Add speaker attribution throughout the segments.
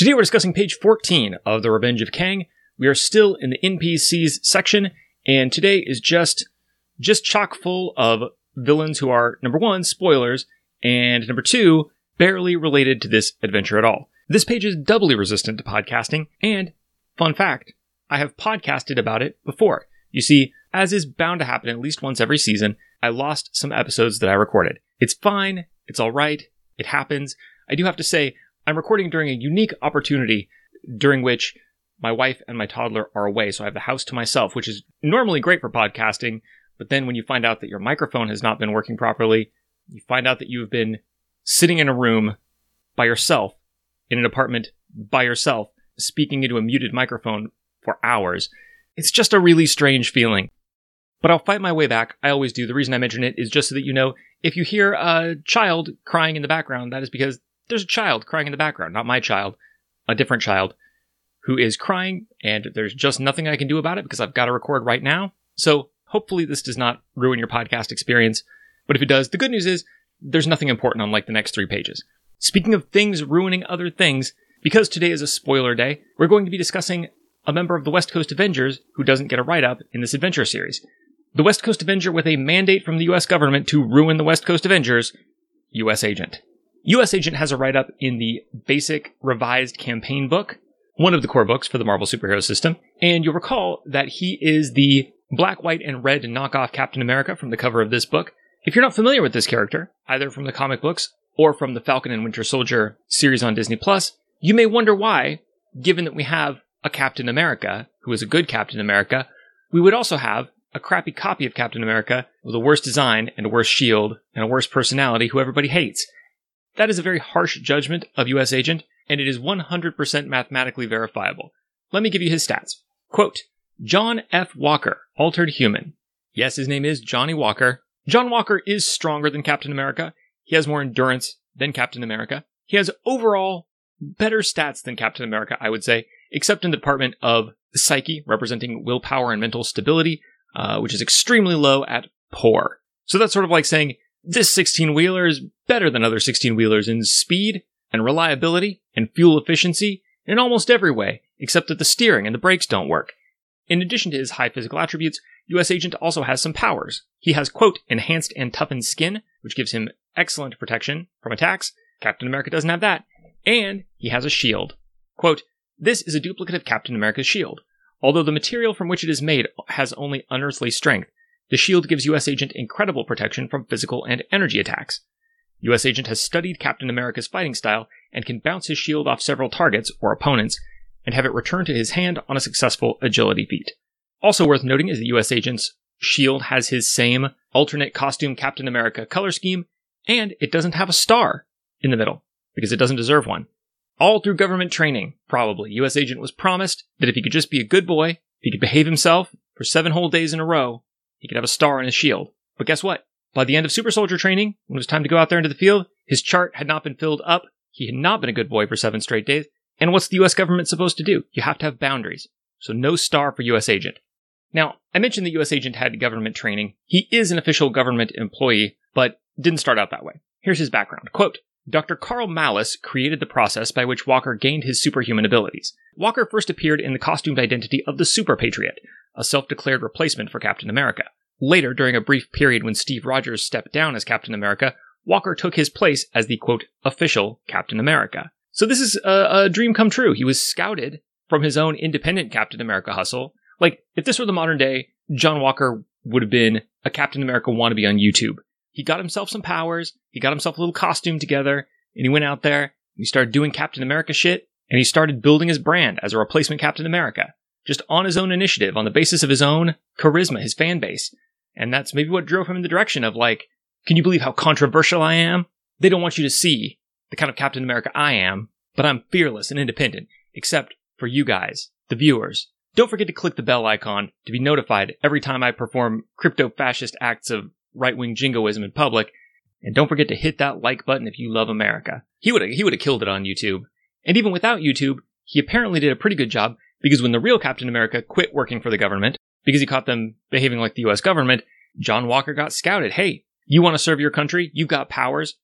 Speaker 1: Today we're discussing page 14 of The Revenge of Kang. We are still in the NPCs section, and today is just just chock full of villains who are number one, spoilers, and number two, barely related to this adventure at all. This page is doubly resistant to podcasting, and fun fact, I have podcasted about it before. You see, as is bound to happen at least once every season, I lost some episodes that I recorded. It's fine, it's alright, it happens. I do have to say, I'm recording during a unique opportunity during which my wife and my toddler are away, so I have the house to myself, which is normally great for podcasting. But then when you find out that your microphone has not been working properly, you find out that you've been sitting in a room by yourself, in an apartment by yourself, speaking into a muted microphone for hours. It's just a really strange feeling. But I'll fight my way back. I always do. The reason I mention it is just so that you know if you hear a child crying in the background, that is because there's a child crying in the background, not my child, a different child who is crying, and there's just nothing I can do about it because I've got to record right now. So hopefully this does not ruin your podcast experience. But if it does, the good news is there's nothing important on like the next three pages. Speaking of things ruining other things, because today is a spoiler day, we're going to be discussing a member of the West Coast Avengers who doesn't get a write up in this adventure series. The West Coast Avenger with a mandate from the US government to ruin the West Coast Avengers, US Agent. US Agent has a write up in the basic revised campaign book, one of the core books for the Marvel superhero system, and you'll recall that he is the black, white, and red knockoff Captain America from the cover of this book. If you're not familiar with this character, either from the comic books or from the Falcon and Winter Soldier series on Disney Plus, you may wonder why, given that we have a Captain America who is a good Captain America, we would also have a crappy copy of Captain America with a worse design and a worse shield and a worse personality who everybody hates. That is a very harsh judgment of US Agent, and it is 100% mathematically verifiable. Let me give you his stats. Quote, John F. Walker, altered human. Yes, his name is Johnny Walker. John Walker is stronger than Captain America. He has more endurance than Captain America. He has overall better stats than Captain America, I would say, except in the department of psyche, representing willpower and mental stability, uh, which is extremely low at poor. So that's sort of like saying this 16 wheeler is better than other 16 wheelers in speed and reliability and fuel efficiency in almost every way, except that the steering and the brakes don't work. In addition to his high physical attributes, US Agent also has some powers. He has, quote, enhanced and toughened skin, which gives him excellent protection from attacks. Captain America doesn't have that. And he has a shield. Quote, this is a duplicate of Captain America's shield. Although the material from which it is made has only unearthly strength, the shield gives US Agent incredible protection from physical and energy attacks. US Agent has studied Captain America's fighting style and can bounce his shield off several targets or opponents and have it return to his hand on a successful agility feat. Also worth noting is that US Agent's shield has his same alternate costume Captain America color scheme, and it doesn't have a star in the middle because it doesn't deserve one. All through government training, probably, US Agent was promised that if he could just be a good boy, if he could behave himself for seven whole days in a row, he could have a star on his shield. But guess what? By the end of super soldier training, when it was time to go out there into the field, his chart had not been filled up. He had not been a good boy for seven straight days. And what's the US government supposed to do? You have to have boundaries. So no star for US agent. Now, I mentioned the US agent had government training. He is an official government employee, but didn't start out that way. Here's his background. Quote, Dr. Carl Malus created the process by which Walker gained his superhuman abilities. Walker first appeared in the costumed identity of the Super Patriot, a self-declared replacement for Captain America. Later, during a brief period when Steve Rogers stepped down as Captain America, Walker took his place as the quote, official Captain America. So this is a, a dream come true. He was scouted from his own independent Captain America hustle. Like, if this were the modern day, John Walker would have been a Captain America wannabe on YouTube. He got himself some powers, he got himself a little costume together, and he went out there, and he started doing Captain America shit, and he started building his brand as a replacement Captain America. Just on his own initiative, on the basis of his own charisma, his fan base. And that's maybe what drove him in the direction of like, can you believe how controversial I am? They don't want you to see the kind of Captain America I am, but I'm fearless and independent, except for you guys, the viewers. Don't forget to click the bell icon to be notified every time I perform crypto fascist acts of right wing jingoism in public. And don't forget to hit that like button if you love America. He would he would have killed it on YouTube. And even without YouTube, he apparently did a pretty good job because when the real Captain America quit working for the government because he caught them behaving like the US government, John Walker got scouted. Hey, you want to serve your country? You've got powers.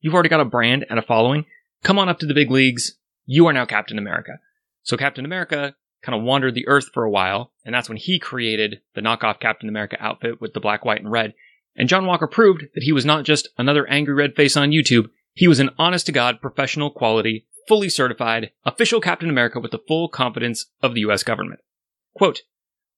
Speaker 1: You've already got a brand and a following. Come on up to the big leagues. You are now Captain America. So Captain America kind of wandered the earth for a while, and that's when he created the knockoff Captain America outfit with the black, white, and red. And John Walker proved that he was not just another angry red face on YouTube, he was an honest to God, professional quality, fully certified, official Captain America with the full confidence of the US government. Quote,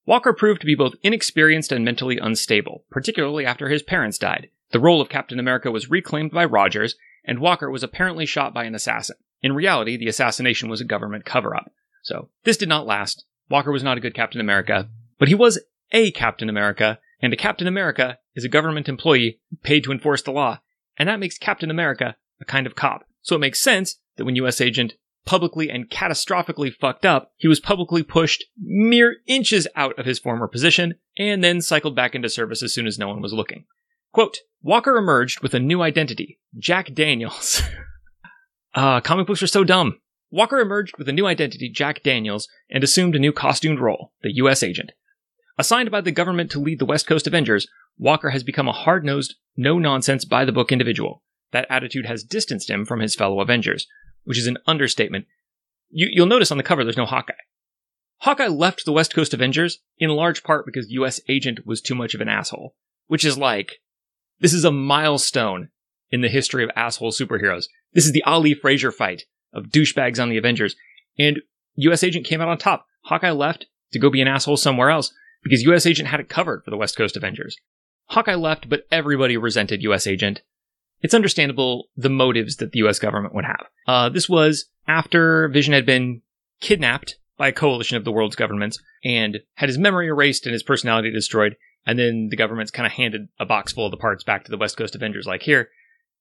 Speaker 1: Walker proved to be both inexperienced and mentally unstable, particularly after his parents died. The role of Captain America was reclaimed by Rogers, and Walker was apparently shot by an assassin. In reality, the assassination was a government cover up. So, this did not last. Walker was not a good Captain America, but he was a Captain America, and a Captain America is a government employee paid to enforce the law, and that makes Captain America a kind of cop. So it makes sense that when US Agent publicly and catastrophically fucked up, he was publicly pushed mere inches out of his former position and then cycled back into service as soon as no one was looking. Quote, Walker emerged with a new identity, Jack Daniels. Uh, comic books are so dumb. Walker emerged with a new identity, Jack Daniels, and assumed a new costumed role, the U.S. agent. Assigned by the government to lead the West Coast Avengers, Walker has become a hard nosed, no nonsense, by the book individual. That attitude has distanced him from his fellow Avengers, which is an understatement. You, will notice on the cover there's no Hawkeye. Hawkeye left the West Coast Avengers in large part because US Agent was too much of an asshole, which is like, this is a milestone in the history of asshole superheroes. This is the Ali Frazier fight of douchebags on the Avengers. And US Agent came out on top. Hawkeye left to go be an asshole somewhere else because US Agent had it covered for the West Coast Avengers. Hawkeye left, but everybody resented US Agent. It's understandable the motives that the US government would have. Uh, this was after Vision had been kidnapped by a coalition of the world's governments and had his memory erased and his personality destroyed. And then the government's kind of handed a box full of the parts back to the West Coast Avengers, like, here,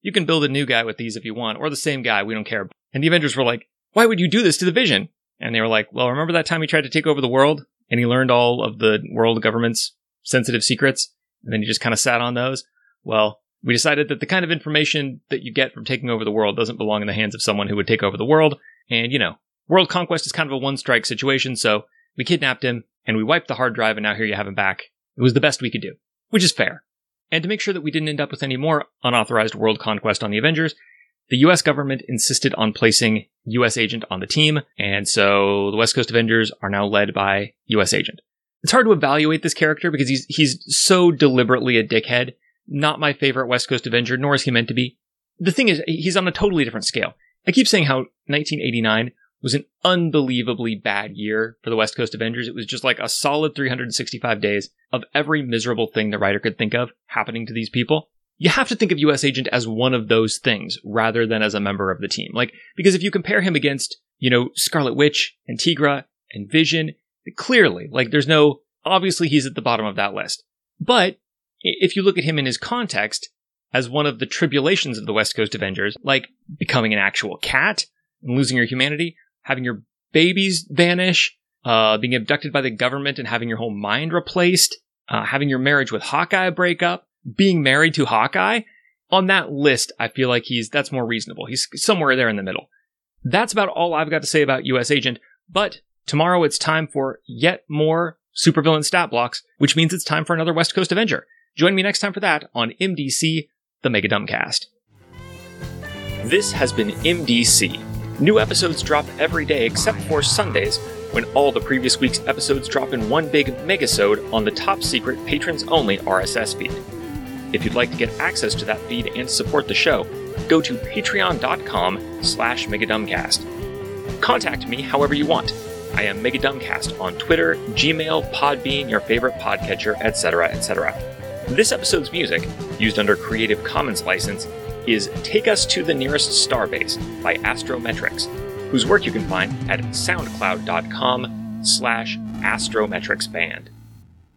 Speaker 1: you can build a new guy with these if you want, or the same guy, we don't care. And the Avengers were like, why would you do this to the Vision? And they were like, well, remember that time he tried to take over the world and he learned all of the world government's sensitive secrets? And then he just kind of sat on those? Well, we decided that the kind of information that you get from taking over the world doesn't belong in the hands of someone who would take over the world. And, you know, world conquest is kind of a one strike situation, so we kidnapped him and we wiped the hard drive and now here you have him back. It was the best we could do, which is fair. And to make sure that we didn't end up with any more unauthorized world conquest on the Avengers, the US government insisted on placing US Agent on the team, and so the West Coast Avengers are now led by US Agent. It's hard to evaluate this character because he's he's so deliberately a dickhead. Not my favorite West Coast Avenger, nor is he meant to be. The thing is, he's on a totally different scale. I keep saying how 1989 was an unbelievably bad year for the West Coast Avengers. It was just like a solid 365 days of every miserable thing the writer could think of happening to these people. You have to think of US Agent as one of those things rather than as a member of the team. Like, because if you compare him against, you know, Scarlet Witch and Tigra and Vision, clearly, like, there's no, obviously he's at the bottom of that list. But if you look at him in his context as one of the tribulations of the West Coast Avengers, like becoming an actual cat and losing your humanity, having your babies vanish, uh, being abducted by the government and having your whole mind replaced, uh, having your marriage with Hawkeye break up, being married to Hawkeye. On that list, I feel like he's that's more reasonable. He's somewhere there in the middle. That's about all I've got to say about US Agent, but tomorrow it's time for yet more supervillain stat blocks, which means it's time for another West Coast Avenger. Join me next time for that on MDC, the Mega Dumbcast. This has been MDC New episodes drop every day except for Sundays, when all the previous week's episodes drop in one big megasode on the top secret patrons only RSS feed. If you'd like to get access to that feed and support the show, go to patreon.com slash megadumbcast. Contact me however you want. I am Megadumbcast on Twitter, Gmail, Podbean, your favorite podcatcher, etc., etc. This episode's music, used under Creative Commons license, is Take Us to the Nearest Starbase by Astrometrics, whose work you can find at soundcloud.com slash astrometricsband.